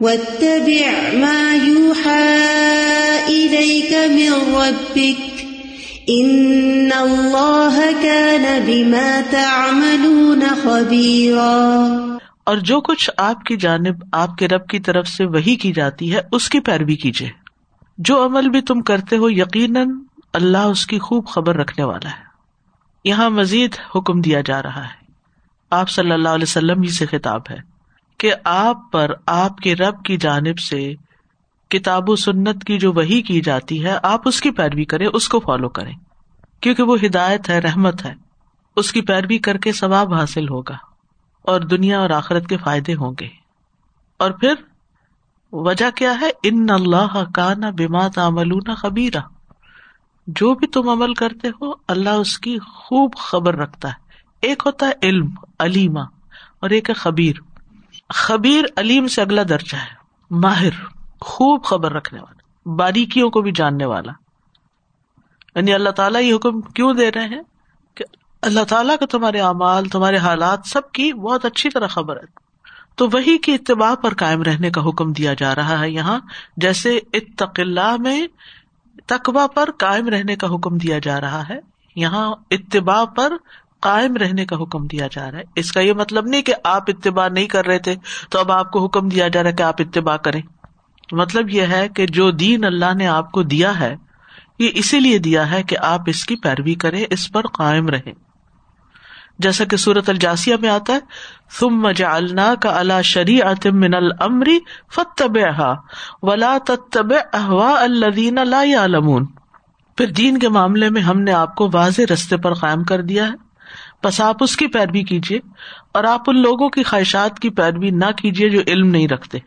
واتبع ما يوحى إليك من ربك إن الله كان بما تعملون خبيرا اور جو کچھ آپ کی جانب آپ کے رب کی طرف سے وہی کی جاتی ہے، اس کی پیروی کیجیے جو عمل بھی تم کرتے ہو، یقیناً اللہ اس کی خوب خبر رکھنے والا ہے۔ یہاں مزید حکم دیا جا رہا ہے۔ آپ صلی اللہ علیہ وسلم ہی سے خطاب ہے۔ کہ آپ پر آپ کے رب کی جانب سے کتاب و سنت کی جو وہی کی جاتی ہے، آپ اس کی پیروی کریں، اس کو فالو کریں۔ کیونکہ وہ ہدایت ہے، رحمت ہے۔ اس کی پیروی کر کے ثواب حاصل ہوگا اور دنیا اور آخرت کے فائدے ہوں گے۔ اور پھر، وجہ کیا ہے؟ ان اللہ کا نہ بیما تعمل خبیرہ جو بھی تم عمل کرتے ہو، اللہ اس کی خوب خبر رکھتا ہے۔ ایک ہوتا ہے علم علیما اور ایک ہے خبیر۔ خبیر علیم سے اگلا درجہ ہے، ماہر، خوب خبر رکھنے والا، باریکیوں کو بھی جاننے والا۔ یعنی اللہ تعالیٰ یہ حکم کیوں دے رہے ہیں کہ اللہ تعالیٰ کا تمہارے اعمال، تمہارے حالات سب کی بہت اچھی طرح خبر ہے۔ تو وہی کی اتباع پر قائم رہنے کا حکم دیا جا رہا ہے یہاں، جیسے اتقلا میں تقوا پر قائم رہنے کا حکم دیا جا رہا ہے، یہاں اتباع پر قائم رہنے کا حکم دیا جا رہا ہے۔ اس کا یہ مطلب نہیں کہ آپ اتباع نہیں کر رہے تھے، تو اب آپ کو حکم دیا جا رہا ہے کہ آپ اتباع کریں۔ مطلب یہ ہے کہ جو دین اللہ نے آپ کو دیا ہے، یہ اسی لیے دیا ہے کہ آپ اس کی پیروی کریں، اس پر قائم رہیں۔ جیسا کہ سورت الجاسیہ میں آتا ہے تم مجا النا کا اللہ شری من المری فتب ولا تب احوا الدین علمون پھر دین کے معاملے میں ہم نے آپ کو واضح رستے پر قائم کر دیا ہے۔ بس آپ اس کی پیروی کیجیے اور آپ ان لوگوں کی خواہشات کی پیروی نہ کیجیے جو علم نہیں رکھتے۔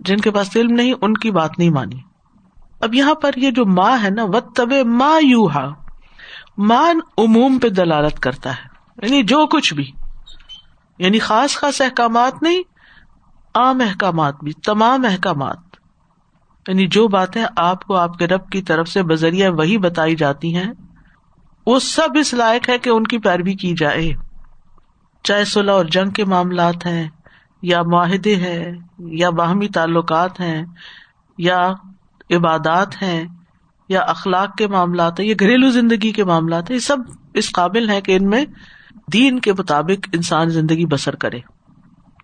جن کے پاس علم نہیں، ان کی بات نہیں مانی اب یہاں پر یہ جو ماں ہے نا و تب ماں یو ہا ماں عموم پہ دلالت کرتا ہے۔ یعنی جو کچھ بھی۔ یعنی خاص خاص احکامات نہیں، عام احکامات بھی، تمام احکامات۔ یعنی جو باتیں آپ کو آپ کے رب کی طرف سے بذریعہ وہی بتائی جاتی ہیں وہ سب اس لائق ہے کہ ان کی پیروی کی جائے۔ چاہے صلاح اور جنگ کے معاملات ہیں، یا معاہدے ہیں، یا باہمی تعلقات ہیں، یا عبادات ہیں، یا اخلاق کے معاملات ہیں، یا گھریلو زندگی کے معاملات ہیں، یہ سب اس قابل ہے کہ ان میں دین کے مطابق انسان زندگی بسر کرے۔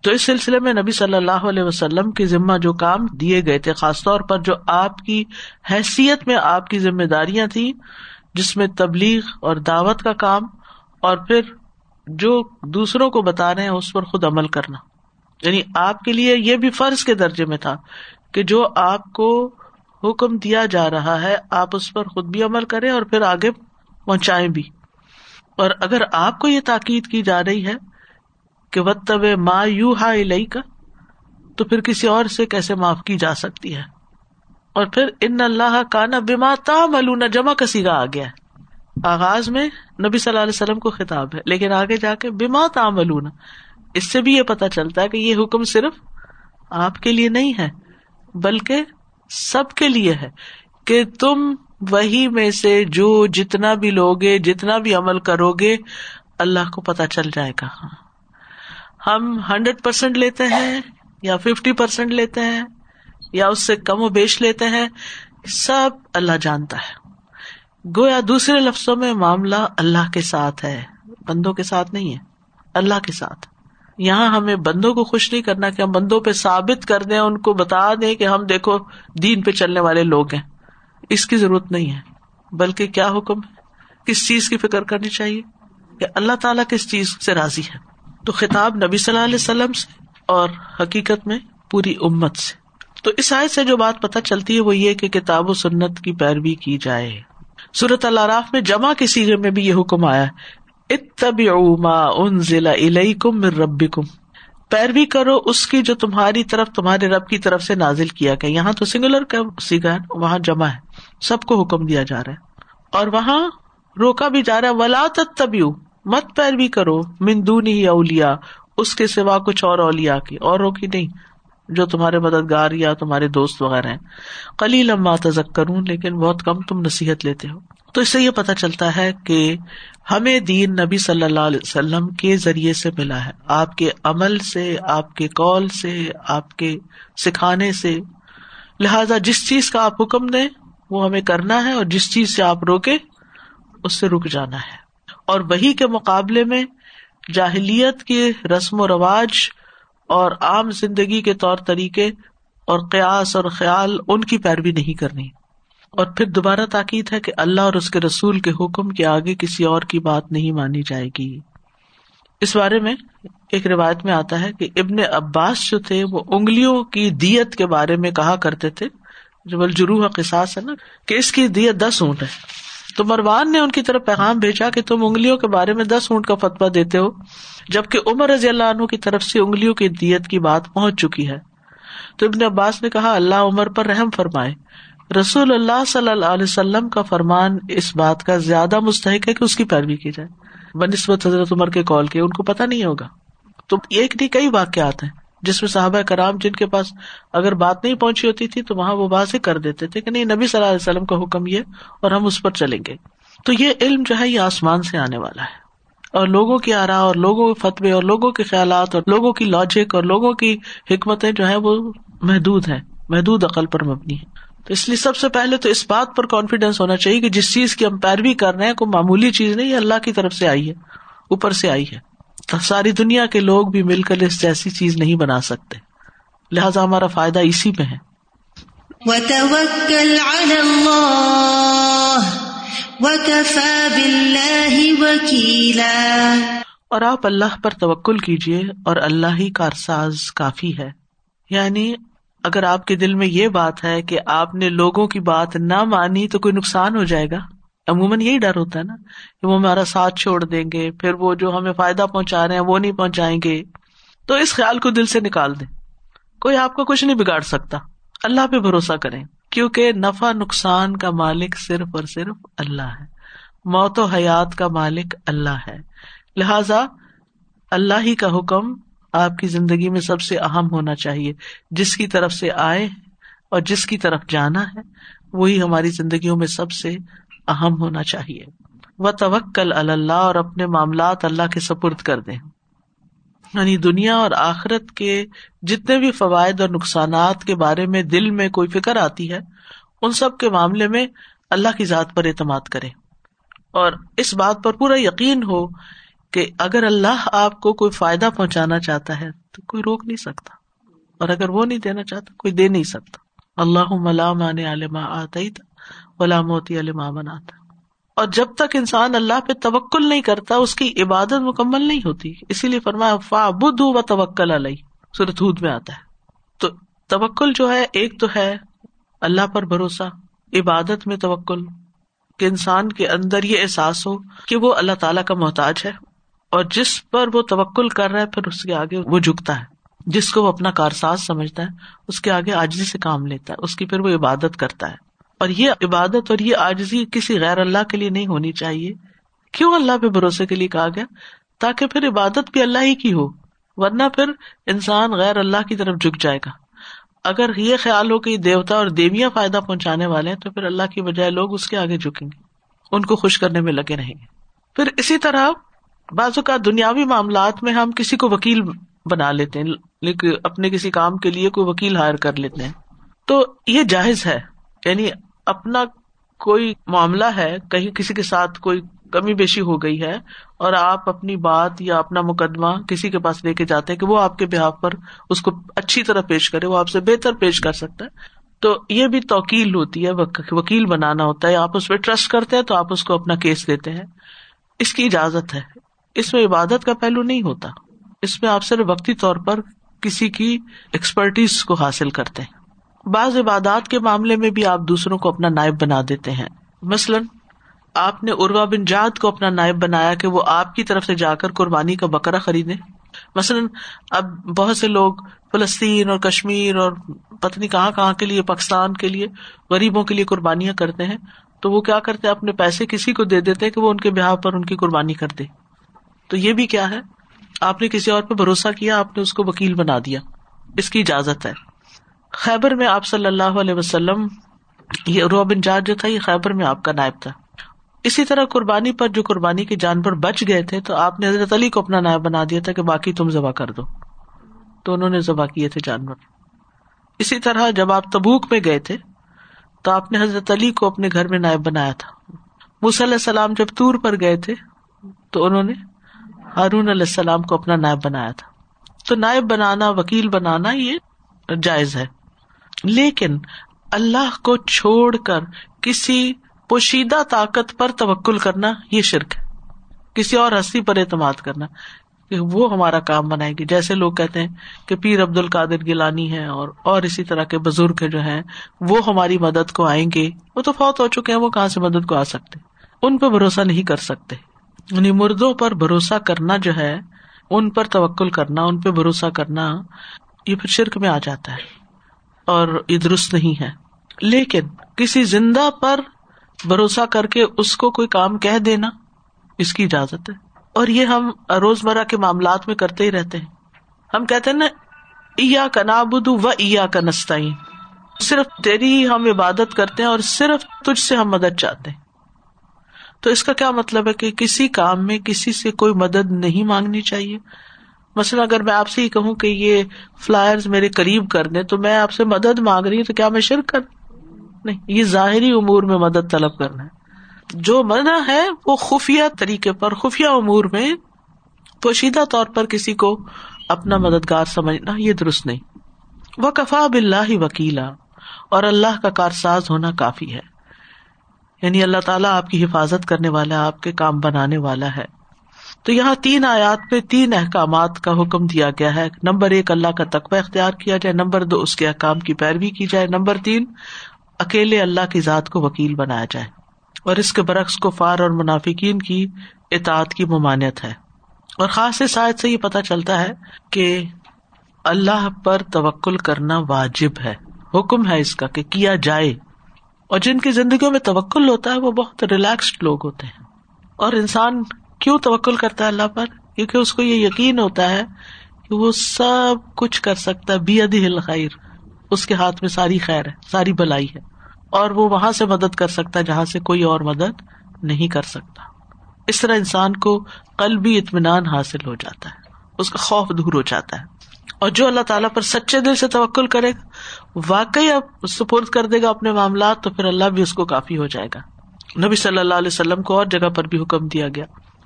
تو اس سلسلے میں نبی صلی اللہ علیہ وسلم کے ذمہ جو کام دیے گئے تھے، خاص طور پر جو آپ کی حیثیت میں آپ کی ذمہ داریاں تھیں جس میں تبلیغ اور دعوت کا کام اور پھر جو دوسروں کو بتا رہے ہیں اس پر خود عمل کرنا۔ یعنی آپ کے لیے یہ بھی فرض کے درجے میں تھا کہ جو آپ کو حکم دیا جا رہا ہے، آپ اس پر خود بھی عمل کریں اور پھر آگے پہنچائیں بھی۔ اور اگر آپ کو یہ تاکید کی جا رہی ہے کہ و تب ما یو ہا کا تو پھر کسی اور سے کیسے معاف کی جا سکتی ہے؟ اور پھر ان اللہ کا نا بیما ملونا جمع کسی کا آ گیا۔ آغاز میں نبی صلی اللہ علیہ وسلم کو خطاب ہے، لیکن آگے جا کے بیما تا اس سے بھی یہ پتا چلتا ہے کہ یہ حکم صرف آپ کے لیے نہیں ہے، بلکہ سب کے لیے ہے کہ تم وہی میں سے جو جتنا بھی لوگے، جتنا بھی عمل کرو گے اللہ کو پتا چل جائے گا۔ ہم ہنڈریڈ پرسینٹ لیتے ہیں یا ففٹی پرسینٹ لیتے ہیں۔ یا اس سے کم و بیش لیتے ہیں، سب اللہ جانتا ہے۔ گویا دوسرے لفظوں میں معاملہ اللہ کے ساتھ ہے، بندوں کے ساتھ نہیں ہے، اللہ کے ساتھ۔ یہاں ہمیں بندوں کو خوش نہیں کرنا کہ ہم بندوں پہ ثابت کر دیں، ان کو بتا دیں کہ ہم دیکھو دین پہ چلنے والے لوگ ہیں۔ اس کی ضرورت نہیں ہے، بلکہ کیا حکم ہے؟ کس چیز کی فکر کرنی چاہیے؟ کہ اللہ تعالیٰ کس چیز سے راضی ہے؟ تو خطاب نبی صلی اللہ علیہ وسلم سے اور حقیقت میں پوری امت سے۔ تو اس آئے سے جو بات پتہ چلتی ہے وہ یہ کہ کتاب و سنت کی پیروی کی جائے۔ صورت اللہ راف میں جمع کے سیگے میں بھی یہ حکم آیا ان ضلع کم ربی کم پیروی کرو اس کی جو تمہاری طرف، تمہارے رب کی طرف سے نازل کیا گیا۔ یہاں تو سنگولر کا سیگا ہے، وہاں جمع ہے۔ سب کو حکم دیا جا رہا ہے۔ اور وہاں روکا بھی جا رہا ہے۔ ولا تبیو مت پیروی کرو۔ مندونی اولیا اس کے سوا کچھ اور اولیا کی۔ اور روکی نہیں۔ جو تمہارے مددگار یا تمہارے دوست وغیرہ ہیں۔ کلی لمبا تزک کروں لیکن بہت کم تم نصیحت لیتے ہو۔ تو اس سے یہ پتا چلتا ہے کہ ہمیں دین نبی صلی اللہ علیہ وسلم کے ذریعے سے ملا ہے۔ آپ کے عمل سے، آپ کے کال سے، آپ کے سکھانے سے۔ لہذا جس چیز کا آپ حکم دیں، وہ ہمیں کرنا ہے اور جس چیز سے آپ روکے اس سے رک جانا ہے۔ اور وہی کے مقابلے میں جاہلیت کے رسم و رواج اور عام زندگی کے طور طریقے اور قیاس اور خیال ان کی پیروی نہیں کرنی۔ اور پھر دوبارہ تاکید ہے کہ اللہ اور اس کے رسول کے حکم کے آگے کسی اور کی بات نہیں مانی جائے گی۔ اس بارے میں ایک روایت میں آتا ہے کہ ابن عباس جو تھے وہ انگلیوں کی دیت کے بارے میں کہا کرتے تھے۔ جو الجروح قصاص ہے نا، کہ اس کی دیت دس اونٹ ہے۔ تو مروان نے ان کی طرف پیغام بھیجا کہ تم انگلیوں کے بارے میں دس اونٹ کا فتوا دیتے ہو، جبکہ عمر رضی اللہ عنہ کی طرف سے انگلیوں کی دیت کی بات پہنچ چکی ہے۔ تو ابن عباس نے کہا، اللہ عمر پر رحم فرمائے۔ رسول اللہ صلی اللہ علیہ وسلم کا فرمان اس بات کا زیادہ مستحق ہے کہ اس کی پیروی کی جائے۔ بہ نسبت حضرت عمر کے کال کے، ان کو پتا نہیں ہوگا۔ تو ایک نہیں، کئی واقعات ہیں۔ جس میں صحابہ کرام جن کے پاس اگر بات نہیں پہنچی ہوتی تھی تو وہاں وہ واضح کر دیتے تھے کہ نہیں، نبی صلی اللہ علیہ وسلم کا حکم یہ اور ہم اس پر چلیں گے۔ تو یہ علم جو ہے یہ آسمان سے آنے والا ہے۔ اور لوگوں کی آرا اور لوگوں کے فتوے اور لوگوں کے خیالات اور لوگوں کی لاجک اور لوگوں کی حکمتیں جو ہے وہ محدود ہے محدود عقل پر مبنی ہے تو اس لیے سب سے پہلے تو اس بات پر کانفیڈینس ہونا چاہیے کہ جس چیز کی ہم پیروی کر رہے ہیں، کوئی معمولی چیز نہیں اللہ کی طرف سے آئی ہے، اوپر سے آئی ہے۔ ساری دنیا کے لوگ بھی مل کر اس جیسی چیز نہیں بنا سکتے۔ لہٰذا ہمارا فائدہ اسی میں ہے۔ اور آپ اللہ پر توکل کیجیے اور اللہ ہی کارساز کافی ہے۔ یعنی اگر آپ کے دل میں یہ بات ہے کہ آپ نے لوگوں کی بات نہ مانی تو کوئی نقصان ہو جائے گا۔ عموماً یہی ڈر ہوتا ہے نا کہ وہ ہمارا ساتھ چھوڑ دیں گے، پھر وہ جو ہمیں فائدہ پہنچا رہے ہیں وہ نہیں پہنچائیں گے۔ تو اس خیال کو دل سے نکال دیں۔ کوئی آپ کو کچھ نہیں بگاڑ سکتا۔ اللہ پہ بھروسہ کریں۔ کیونکہ نفع نقصان کا مالک صرف اور صرف اللہ ہے۔ موت و حیات کا مالک اللہ ہے۔ لہذا اللہ ہی کا حکم آپ کی زندگی میں سب سے اہم ہونا چاہیے۔ جس کی طرف سے آئے اور جس کی طرف جانا ہے، وہی ہماری زندگیوں میں سب سے اہم ہونا چاہیے۔ وہ توکل اللہ اور اپنے معاملات اللہ کے سپرد کر دیں۔ یعنی دنیا اور آخرت کے جتنے بھی فوائد اور نقصانات کے بارے میں دل میں کوئی فکر آتی ہے، ان سب کے معاملے میں اللہ کی ذات پر اعتماد کرے اور اس بات پر پورا یقین ہو کہ اگر اللہ آپ کو کوئی فائدہ پہنچانا چاہتا ہے تو کوئی روک نہیں سکتا۔ اور اگر وہ نہیں دینا چاہتا، کوئی دے نہیں سکتا۔ اللہ ملام آنے عالما آتا ہی تھا غلام ہوتی علما بناتا اور جب تک انسان اللہ پہ توکل نہیں کرتا، اس کی عبادت مکمل نہیں ہوتی۔ اسی لیے فرمایا فا بدھ و توکل علیہ۔ سورت ہود میں آتا ہے۔ تو توکل جو ہے، ایک تو ہے اللہ پر بھروسہ، عبادت میں توکل، کہ انسان کے اندر یہ احساس ہو کہ وہ اللہ تعالیٰ کا محتاج ہے۔ اور جس پر وہ توکل کر رہا ہے، پھر اس کے آگے وہ جھکتا ہے۔ جس کو وہ اپنا کارساز سمجھتا ہے، اس کے آگے آجزی سے کام لیتا ہے، اس کی پھر وہ عبادت کرتا ہے۔ اور یہ عبادت اور یہ آجزی کسی غیر اللہ کے لیے نہیں ہونی چاہیے۔ کیوں اللہ پہ بھروسے کے لیے کہا گیا؟ تاکہ پھر عبادت بھی اللہ ہی کی ہو، ورنہ پھر انسان غیر اللہ کی طرف جھک جائے گا۔ اگر یہ خیال ہو کہ دیوتا اور دیویاں فائدہ پہنچانے والے ہیں، تو پھر اللہ کی بجائے لوگ اس کے آگے جھکیں گے، ان کو خوش کرنے میں لگے رہیں گے۔ پھر اسی طرح بعض اوقات دنیاوی معاملات میں ہم کسی کو وکیل بنا لیتے ہیں، لیکن اپنے کسی کام کے لیے کوئی وکیل ہائر کر لیتے ہیں۔ تو یہ جائز ہے۔ یعنی اپنا کوئی معاملہ ہے، کہیں کسی کے ساتھ کوئی کمی بیشی ہو گئی ہے اور آپ اپنی بات یا اپنا مقدمہ کسی کے پاس لے کے جاتے ہیں کہ وہ آپ کے بہاف پر اس کو اچھی طرح پیش کرے، وہ آپ سے بہتر پیش کر سکتا ہے۔ تو یہ بھی توکیل ہوتی ہے وکیل بنانا ہوتا ہے۔ آپ اس پہ ٹرسٹ کرتے ہیں تو آپ اس کو اپنا کیس دیتے ہیں۔ اس کی اجازت ہے۔ اس میں عبادت کا پہلو نہیں ہوتا۔ اس میں آپ صرف وقتی طور پر کسی کی ایکسپرٹیز کو حاصل کرتے ہیں۔ بعض عبادات کے معاملے میں بھی آپ دوسروں کو اپنا نائب بنا دیتے ہیں۔ مثلاً، آپ نے اروا بن جاد کو اپنا نائب بنایا کہ وہ آپ کی طرف سے جا کر قربانی کا بکرا خریدے۔ مثلاً، اب بہت سے لوگ فلسطین اور کشمیر اور پتنی کہاں کہاں کے لیے، پاکستان کے لیے، غریبوں کے لیے قربانیاں کرتے ہیں۔ تو وہ کیا کرتے ہیں اپنے پیسے کسی کو دے دیتے کہ وہ ان کے بیاہ پر ان کی قربانی کر دے۔ تو یہ بھی کیا ہے؟ آپ نے کسی اور پہ بھروسہ کیا، آپ نے اس کو وکیل بنا دیا۔ اس کی اجازت ہے۔ خیبر میں آپ صلی اللہ علیہ وسلم، یہ روبن جاج جو تھا، یہ خیبر میں آپ کا نائب تھا۔ اسی طرح قربانی پر جو قربانی کے جانور بچ گئے تھے، تو آپ نے حضرت علی کو اپنا نائب بنا دیا تھا کہ باقی تم ذبح کر دو۔ تو انہوں نے ذبح کیے تھے جانور۔ اسی طرح جب آپ تبوک میں گئے تھے، تو آپ نے حضرت علی کو اپنے گھر میں نائب بنایا تھا۔ علیہ السلام جب تور پر گئے تھے، تو انہوں نے ہارون علیہ السلام کو اپنا نائب بنایا تھا۔ تو نائب بنانا، وکیل بنانا، یہ جائز ہے۔ لیکن اللہ کو چھوڑ کر کسی پوشیدہ طاقت پر توکل کرنا یہ شرک ہے۔ کسی اور ہستی پر اعتماد کرنا کہ وہ ہمارا کام بنائے گی۔ جیسے لوگ کہتے ہیں کہ پیر عبد القادر گیلانی ہے اور اور اسی طرح کے بزرگ جو ہیں، وہ ہماری مدد کو آئیں گے۔ وہ تو فوت ہو چکے ہیں، وہ کہاں سے مدد کو آ سکتے؟ ان پہ بھروسہ نہیں کر سکتے۔ یعنی مردوں پر بھروسہ کرنا جو ہے، ان پر توکل کرنا، ان پہ بھروسہ کرنا، یہ پھر شرک میں آ جاتا ہے۔ اور یہ درست نہیں ہے۔ لیکن کسی زندہ پر بھروسہ کر کے اس کو کوئی کام کہہ دینا اس کی اجازت ہے۔ اور یہ ہم روز مرہ کے معاملات میں کرتے ہی رہتے ہیں۔ ہم کہتے ہیں نا ایا کا نابود و ایا کا نسطین صرف تیری ہی ہم عبادت کرتے ہیں اور صرف تجھ سے ہم مدد چاہتے ہیں۔ تو اس کا کیا مطلب ہے کہ کسی کام میں کسی سے کوئی مدد نہیں مانگنی چاہیے؟ مثلاً اگر میں آپ سے ہی کہوں کہ یہ فلائر میرے قریب کر دیں تو میں آپ سے مدد مانگ رہی ہوں تو کیا میں شرک کر نہیں، یہ ظاہری امور میں مدد طلب کرنا ہے۔ جو منع ہے وہ خفیہ طریقے پر، خفیہ امور میں پوشیدہ طور پر کسی کو اپنا مددگار سمجھنا یہ درست نہیں۔ وہ کفا بلّہ وکیلا اور اللہ کا کارساز ہونا کافی ہے۔ یعنی اللہ تعالیٰ آپ کی حفاظت کرنے والا، آپ کے کام بنانے والا ہے۔ تو یہاں تین آیات پہ تین احکامات کا حکم دیا گیا ہے۔ نمبر ایک، اللہ کا تقوی اختیار کیا جائے۔ نمبر دو، اس کے احکام کی پیروی کی جائے۔ نمبر تین، اکیلے اللہ کی ذات کو وکیل بنایا جائے۔ اور اس کے برعکس کو فار اور منافقین کی اطاعت کی ممانعت ہے۔ اور خاص شاید سے یہ پتا چلتا ہے کہ اللہ پر توکل کرنا واجب ہے۔ حکم ہے اس کا کہ کیا جائے۔ اور جن کی زندگیوں میں توکل ہوتا ہے، وہ بہت ریلیکسڈ لوگ ہوتے ہیں۔ اور انسان کیوں توکل کرتا ہے اللہ پر؟ کیونکہ اس کو یہ یقین ہوتا ہے کہ وہ سب کچھ کر سکتا ہے بی ادی خیر۔ اس کے ہاتھ میں ساری خیر ہے، ساری بلائی ہے۔ اور وہ وہاں سے مدد کر سکتا ہے، جہاں سے کوئی اور مدد نہیں کر سکتا۔ اس طرح انسان کو قلبی اطمینان حاصل ہو جاتا ہے، اس کا خوف دور ہو جاتا ہے۔ اور جو اللہ تعالیٰ پر سچے دل سے توکل کرے گا واقعی اب سپرد کر دے گا اپنے معاملات، تو پھر اللہ بھی اس کو کافی ہو جائے گا۔ نبی صلی اللہ علیہ وسلم کو اور جگہ پر بھی حکم دیا گیا۔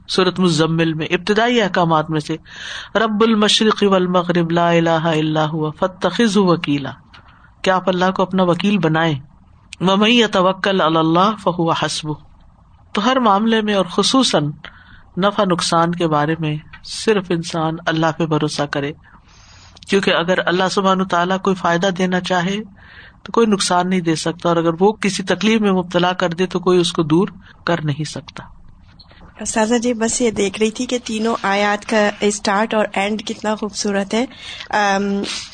صورت مزمل میں، ابتدائی احکامات میں سے، رب المشرق والمغرب لا الہ الا ہوا فتخذ وکیلا۔ کیا آپ اللہ کو اپنا وکیل بنائے ممئی توکل اللہ فہو حسب تو ہر معاملے میں اور خصوصاً نفع نقصان کے بارے میں صرف انسان اللہ پہ بھروسہ کرے۔ کیونکہ اگر اللہ سبحان تعالیٰ کوئی فائدہ دینا چاہے تو کوئی نقصان نہیں دے سکتا، اور اگر وہ کسی تکلیف میں مبتلا کر دے تو کوئی اس کو دور کر نہیں سکتا۔ سازا جی بس یہ دیکھ رہی تھی کہ تینوں آیات کا اسٹارٹ اور اینڈ کتنا خوبصورت ہے۔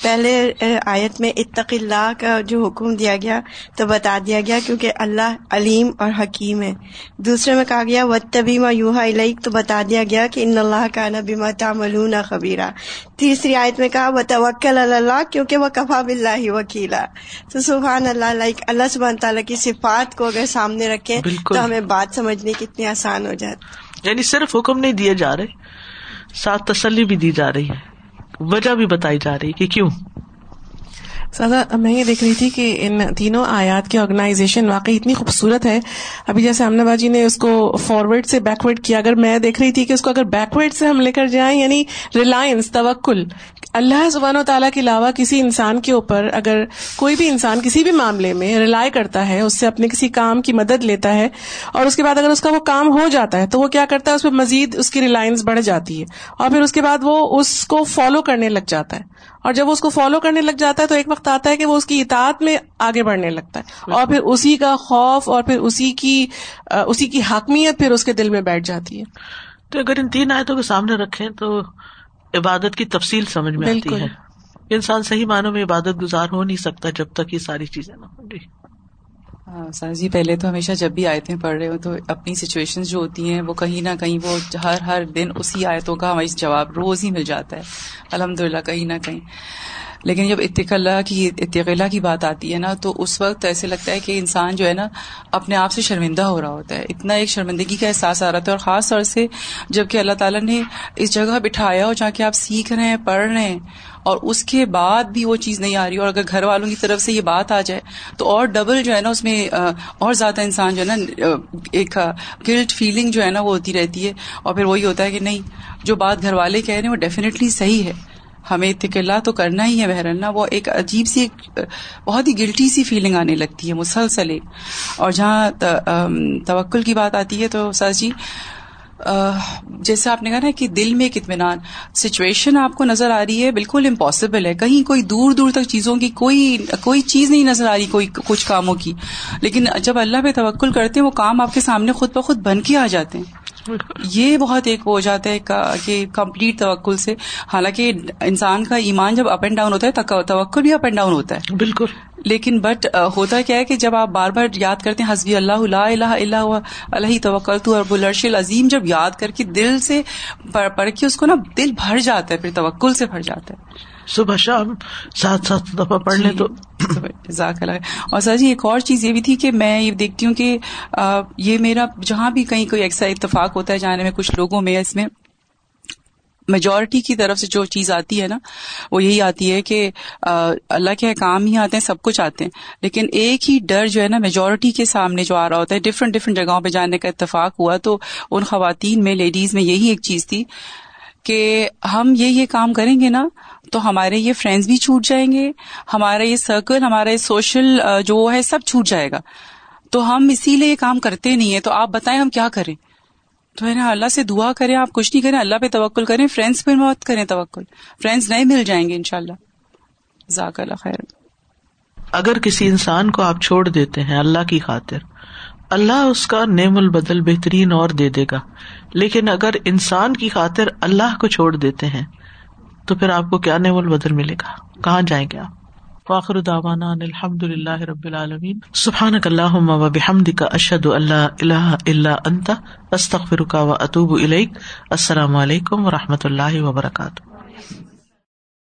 پہلے آیت میں اتق اللہ کا جو حکم دیا گیا تو بتا دیا گیا کیونکہ اللہ علیم اور حکیم ہے۔ دوسرے میں کہا گیا و تبھی یوہا علیک تو بتا دیا گیا کہ ان اللہ کا نبی ملون خبیرہ تیسری آیت میں کہا وہ توکل اللہ کیونکہ وہ کفا بلّہ وکیلا۔ تو سبحان اللہ لائک اللہ سبحان تعالیٰ کی صفات کو اگر سامنے رکھے تو ہمیں بات سمجھنے کتنی آسان ہو جاتی یعنی صرف حکم نہیں دیے جا رہے، ساتھ تسلی بھی دی جا رہی ہے، وجہ بھی بتائی جا رہی ہے کہ کیوں؟ سادہ میں یہ دیکھ رہی تھی کہ ان تینوں آیات کی آرگنائزیشن واقعی اتنی خوبصورت ہے۔ ابھی جیسے امن باجی نے اس کو فارورڈ سے بیکورڈ کیا، اگر میں دیکھ رہی تھی کہ اس کو اگر بیکورڈ سے ہم لے کر جائیں یعنی ریلائنس توکل، اللہ زبان و تعالیٰ کے علاوہ کسی انسان کے اوپر اگر کوئی بھی انسان کسی بھی معاملے میں ریلائی کرتا ہے، اس سے اپنے کسی کام کی مدد لیتا ہے اور اس کے بعد اگر اس کا وہ کام ہو جاتا ہے، تو وہ کیا کرتا ہے؟ اس پہ مزید اس کی ریلائنس بڑھ جاتی ہے اور پھر اس کے بعد وہ اس کو فالو کرنے لگ جاتا ہے۔ اور جب وہ اس کو فالو کرنے لگ جاتا ہے تو ایک وقت آتا ہے کہ وہ اس کی اطاعت میں آگے بڑھنے لگتا ہے اور پھر اسی کا خوف اور پھر اسی کی اسی کی حاکمیت پھر اس کے دل میں بیٹھ جاتی ہے۔ تو اگر ان تین آیتوں کے سامنے رکھے تو عبادت کی تفصیل سمجھ میں آتی ہے۔ انسان صحیح معنوں میں عبادت گزار ہو نہیں سکتا جب تک یہ ساری چیزیں نہ ہوں۔ ہاں ہاں، سر جی پہلے تو ہمیشہ جب بھی آیتیں پڑھ رہے ہو تو اپنی سچویشن جو ہوتی ہیں، وہ کہیں نہ کہیں وہ ہر ہر دن اسی آیتوں کا ہمیں جواب روز ہی مل جاتا ہے۔ الحمد للہ کہیں نہ کہیں۔ لیکن جب اتق اللہ کی اتق اللہ کی بات آتی ہے نا، تو اس وقت ایسے لگتا ہے کہ انسان جو ہے نا، اپنے آپ سے شرمندہ ہو رہا ہوتا ہے۔ اتنا ایک شرمندگی کا احساس آ رہا تھا اور خاص طور سے جبکہ اللہ تعالیٰ نے اس جگہ بٹھایا ہو جہاں کہ آپ سیکھ رہے ہیں، پڑھ رہے ہیں، اور اس کے بعد بھی وہ چیز نہیں آ رہی اور اگر گھر والوں کی طرف سے یہ بات آ جائے، تو اور ڈبل جو ہے نا، اس میں اور زیادہ انسان جو ہے نا ایک گلٹ فیلنگ جو ہے نا، وہ ہوتی رہتی ہے۔ اور پھر وہی ہوتا ہے کہ نہیں، جو بات گھر والے کہہ رہے ہیں وہ ڈیفینیٹلی صحیح ہے۔ ہمیں اتقلا تو کرنا ہی ہے بہرنا وہ ایک عجیب سی ایک، بہت ہی گلٹی سی فیلنگ آنے لگتی ہے، مسلسل اور جہاں توکل کی بات آتی ہے تو سر جی جیسے آپ نے کہا نا کہ دل میں ایک اطمینان سچویشن آپ کو نظر آ رہی ہے، بالکل امپاسبل ہے۔ کہیں کوئی دور دور تک چیزوں کی کوئی کوئی چیز نہیں نظر آ رہی، کوئی کچھ کاموں کی۔ لیکن جب اللہ پہ توکل کرتے ہیں، وہ کام آپ کے سامنے خود بخود بن کے آ جاتے ہیں۔ یہ بہت ایک ہو جاتا ہے کہ کمپلیٹ توکل سے۔ حالانکہ انسان کا ایمان جب اپ اینڈ ڈاؤن ہوتا ہے توکل بھی اپ اینڈ ڈاؤن ہوتا ہے۔ بالکل۔ لیکن بٹ ہوتا کیا ہے کہ جب آپ بار بار یاد کرتے ہیں حسبی اللہ اللہ اللہ اللہ توکل تو اور بلرش العظیم جب یاد کر کے دل سے پڑھ کے اس کو نا دل بھر جاتا ہے پھر توکل سے بھر جاتا ہے۔ صبح شام سات سات دفعہ پڑھ لیں تو جی، اور سر جی ایک اور چیز یہ بھی تھی کہ میں یہ دیکھتی ہوں کہ یہ میرا جہاں بھی کہیں کوئی ایسا اتفاق ہوتا ہے جانے میں کچھ لوگوں میں اس میں میجورٹی کی طرف سے جو چیز آتی ہے نا وہ یہی آتی ہے کہ اللہ کے کام ہی آتے ہیں سب کچھ آتے ہیں۔ لیکن ایک ہی ڈر جو ہے نا میجورٹی کے سامنے جو آ رہا ہوتا ہے ڈفرینٹ ڈفرینٹ جگہوں پہ جانے کا اتفاق ہوا تو ان خواتین میں لیڈیز میں یہی ایک چیز تھی۔ کہ ہم یہ یہ کام کریں گے نا تو ہمارے یہ فرینڈس بھی چھوٹ جائیں گے، ہمارا یہ سرکل ہمارا یہ سوشل جو ہے سب چھوٹ جائے گا۔ تو ہم اسی لیے یہ کام کرتے نہیں ہیں۔ تو آپ بتائیں ہم کیا کریں؟ تو ہے نا، اللہ سے دعا کریں، آپ کچھ نہیں کریں، اللہ پہ توکل کریں فرینڈس پہ مت کریں توکل۔ فرینڈس نہیں مل جائیں گے ان شاء اللہ ذاک اللہ خیر۔ اگر کسی انسان کو آپ چھوڑ دیتے ہیں اللہ کی خاطر، اللہ اس کا نیم البدل بہترین اور دے دے گا۔ لیکن اگر انسان کی خاطر اللہ کو چھوڑ دیتے ہیں، تو پھر آپ کو کیا نیم البدر ملے گا؟ کہاں جائیں گے آپ؟ فاخر داوانا الحمد اللہ رب العالمین. سبحان اللہ و بحمد کا اشد اللہ اللہ اللہ انت استخر کا و اطوب السلام علیکم و رحمۃ اللہ وبرکاتہ.